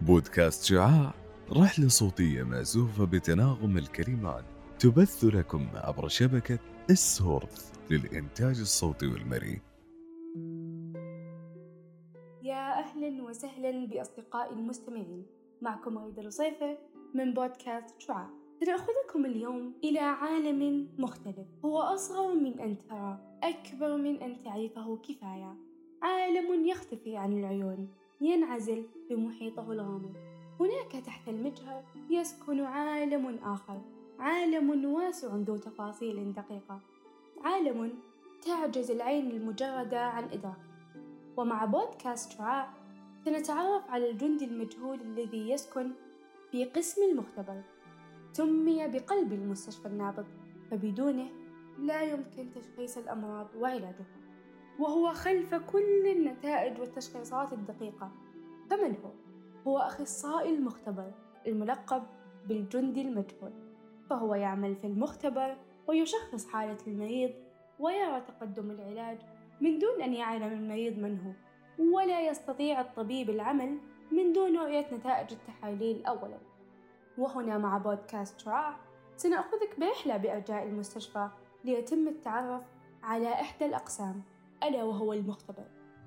بودكاست شعاع رحلة صوتية مأزوفة بتناغم الكلمات تبث لكم عبر شبكة السورث للإنتاج الصوتي والمرئي. يا أهلا وسهلا بأصدقائي المستمعين. معكم غيدة رصيفة من بودكاست شعاع. سنأخذكم اليوم إلى عالم مختلف. هو أصغر من أن ترى أكبر من أن تعرفه كفاية. عالم يختفي عن العيون ينعزل بمحيطه الغامض. هناك تحت المجهر يسكن عالم آخر. عالم واسع ذو تفاصيل دقيقة. عالم تعجز العين المجردة عن إدراكه. ومع بودكاست شعاع سنتعرف على الجندي المجهول الذي يسكن في قسم المختبر. سمي بقلب المستشفى النابض فبدونه لا يمكن تشخيص الأمراض وعلاجها وهو خلف كل النتائج والتشخيصات الدقيقة فمن هو؟ هو أخصائي المختبر الملقب بالجندي المجهول فهو يعمل في المختبر ويشخص حالة المريض ويرى تقدم العلاج من دون أن يعلم المريض من هو ولا يستطيع الطبيب العمل من دون رؤية نتائج التحاليل أولا وهنا مع بودكاست شعاع سنأخذك برحلة بأرجاء المستشفى ليتم التعرف على إحدى الأقسام ألا وهو المختبر.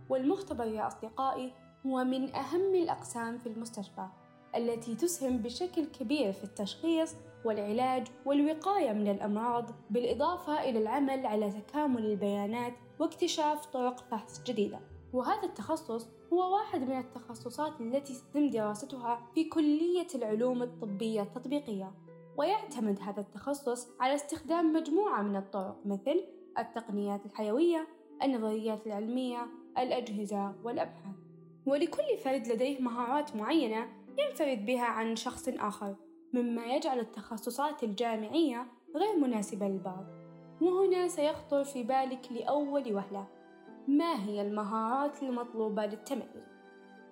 والمختبر يا أصدقائي هو من أهم الأقسام في المستشفى التي تسهم بشكل كبير في التشخيص والعلاج والوقاية من الأمراض بالإضافة إلى العمل على تكامل البيانات واكتشاف طرق فحص جديدة. وهذا التخصص هو واحد من التخصصات التي تتم دراستها في كلية العلوم الطبية التطبيقية ويعتمد هذا التخصص على استخدام مجموعة من الطرق مثل التقنيات الحيوية النظريات العلمية الأجهزة والأبحاث. ولكل فرد لديه مهارات معينة ينفرد بها عن شخص آخر مما يجعل التخصصات الجامعية غير مناسبة للبعض. وهنا سيخطر في بالك لأول وهلة ما هي المهارات المطلوبة للتميز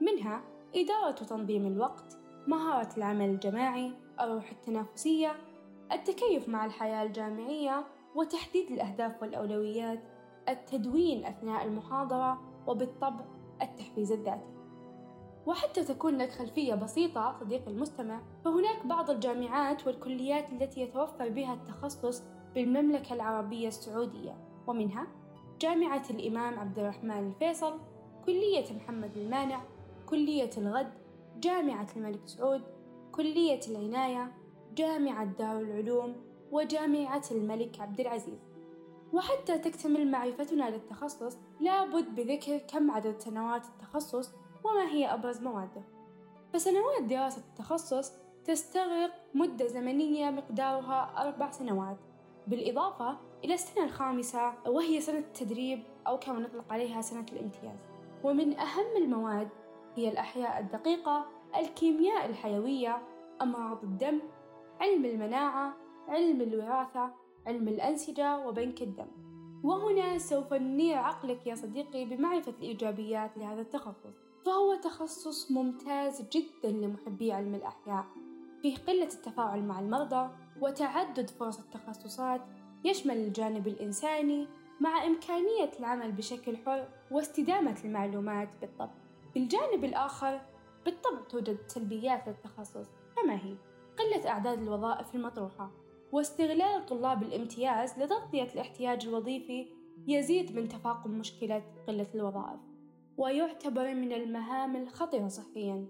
منها إدارة وتنظيم الوقت مهارة العمل الجماعي الروح التنافسية التكيف مع الحياة الجامعية وتحديد الأهداف والأولويات التدوين أثناء المحاضرة وبالطبع التحفيز الذاتي. وحتى تكون لك خلفية بسيطة صديقي المستمع فهناك بعض الجامعات والكليات التي يتوفر بها التخصص بالمملكة العربية السعودية ومنها جامعة الإمام عبد الرحمن الفيصل كلية محمد المانع كلية الغد جامعة الملك سعود كلية العناية جامعة دار العلوم وجامعة الملك عبد العزيز. وحتى تكتمل معرفتنا للتخصص لابد بذكر كم عدد سنوات التخصص وما هي أبرز موادة. فسنوات دراسة التخصص تستغرق مدة زمنية مقدارها أربع سنوات. بالإضافة إلى السنة الخامسة وهي سنة التدريب أو كما نطلق عليها سنة الامتياز. ومن أهم المواد هي الأحياء الدقيقة الكيمياء الحيوية أمراض الدم علم المناعة علم الوراثة علم الأنسجة وبنك الدم. وهنا سوف ننير عقلك يا صديقي بمعرفة الإيجابيات لهذا التخصص. فهو تخصص ممتاز جدا لمحبي علم الأحياء. فيه قلة التفاعل مع المرضى وتعدد فرص التخصصات يشمل الجانب الإنساني مع إمكانية العمل بشكل حر واستدامة المعلومات بالطبع بالجانب الآخر بالطبع توجد سلبيات للتخصص فما هي؟ قلة أعداد الوظائف المطروحة واستغلال طلاب الامتياز لتغطية الاحتياج الوظيفي يزيد من تفاقم مشكلة قلة الوظائف ويعتبر من المهام الخطرة صحيا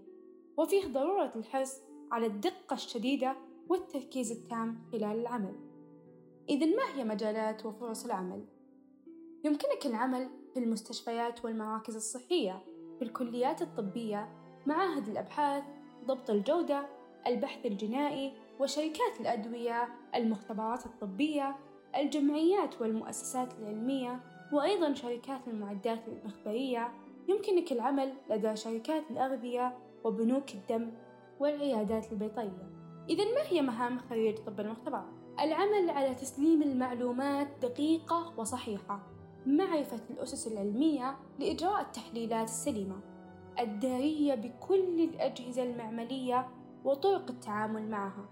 وفيه ضرورة الحرص على الدقة الشديدة والتركيز التام خلال العمل. إذا ما هي مجالات وفرص العمل؟ يمكنك العمل في المستشفيات والمراكز الصحية في الكليات الطبية معاهد الأبحاث ضبط الجودة البحث الجنائي وشركات الأدوية المختبرات الطبية الجمعيات والمؤسسات العلمية وأيضا شركات المعدات المخبرية يمكنك العمل لدى شركات الأغذية وبنوك الدم والعيادات البيطرية. إذا ما هي مهام خريج طب المختبرات؟ العمل على تسليم المعلومات دقيقة وصحيحة معرفة الأسس العلمية لإجراء التحليلات السليمة الدارية بكل الأجهزة المعملية وطرق التعامل معها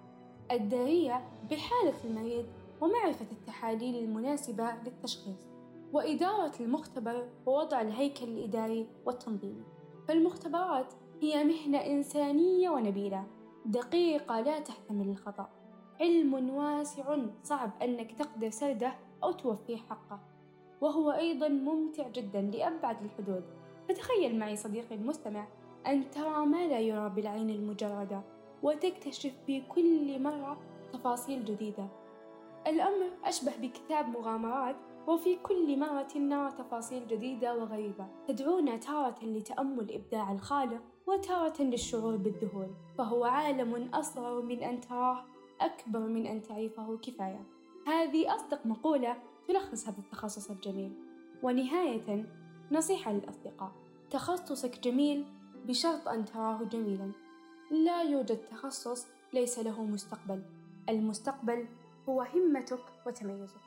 الدارية بحالة المريض ومعرفة التحاليل المناسبة للتشخيص وإدارة المختبر ووضع الهيكل الإداري والتنظيمي فالمختبرات هي مهنة إنسانية ونبيلة دقيقة لا تحتمل الخطأ. علم واسع صعب أنك تقدر سرده أو توفيه حقه وهو أيضا ممتع جدا لأبعد الحدود. فتخيل معي صديقي المستمع أن ترى ما لا يرى بالعين المجردة وتكتشف في كل مرة تفاصيل جديدة. الأمر أشبه بكتاب مغامرات وفي كل مرة نرى تفاصيل جديدة وغريبة. تدعونا تارة لتأمل إبداع الخالق وتارة للشعور بالذهول. فهو عالم أصغر من أن تراه أكبر من أن تعرفه كفاية. هذه أصدق مقولة تلخص هذا التخصص الجميل. ونهاية نصيحة للأصدقاء. تخصصك جميل بشرط أن تراه جميلا. لا يوجد تخصص ليس له مستقبل. المستقبل هو همتك وتميزك.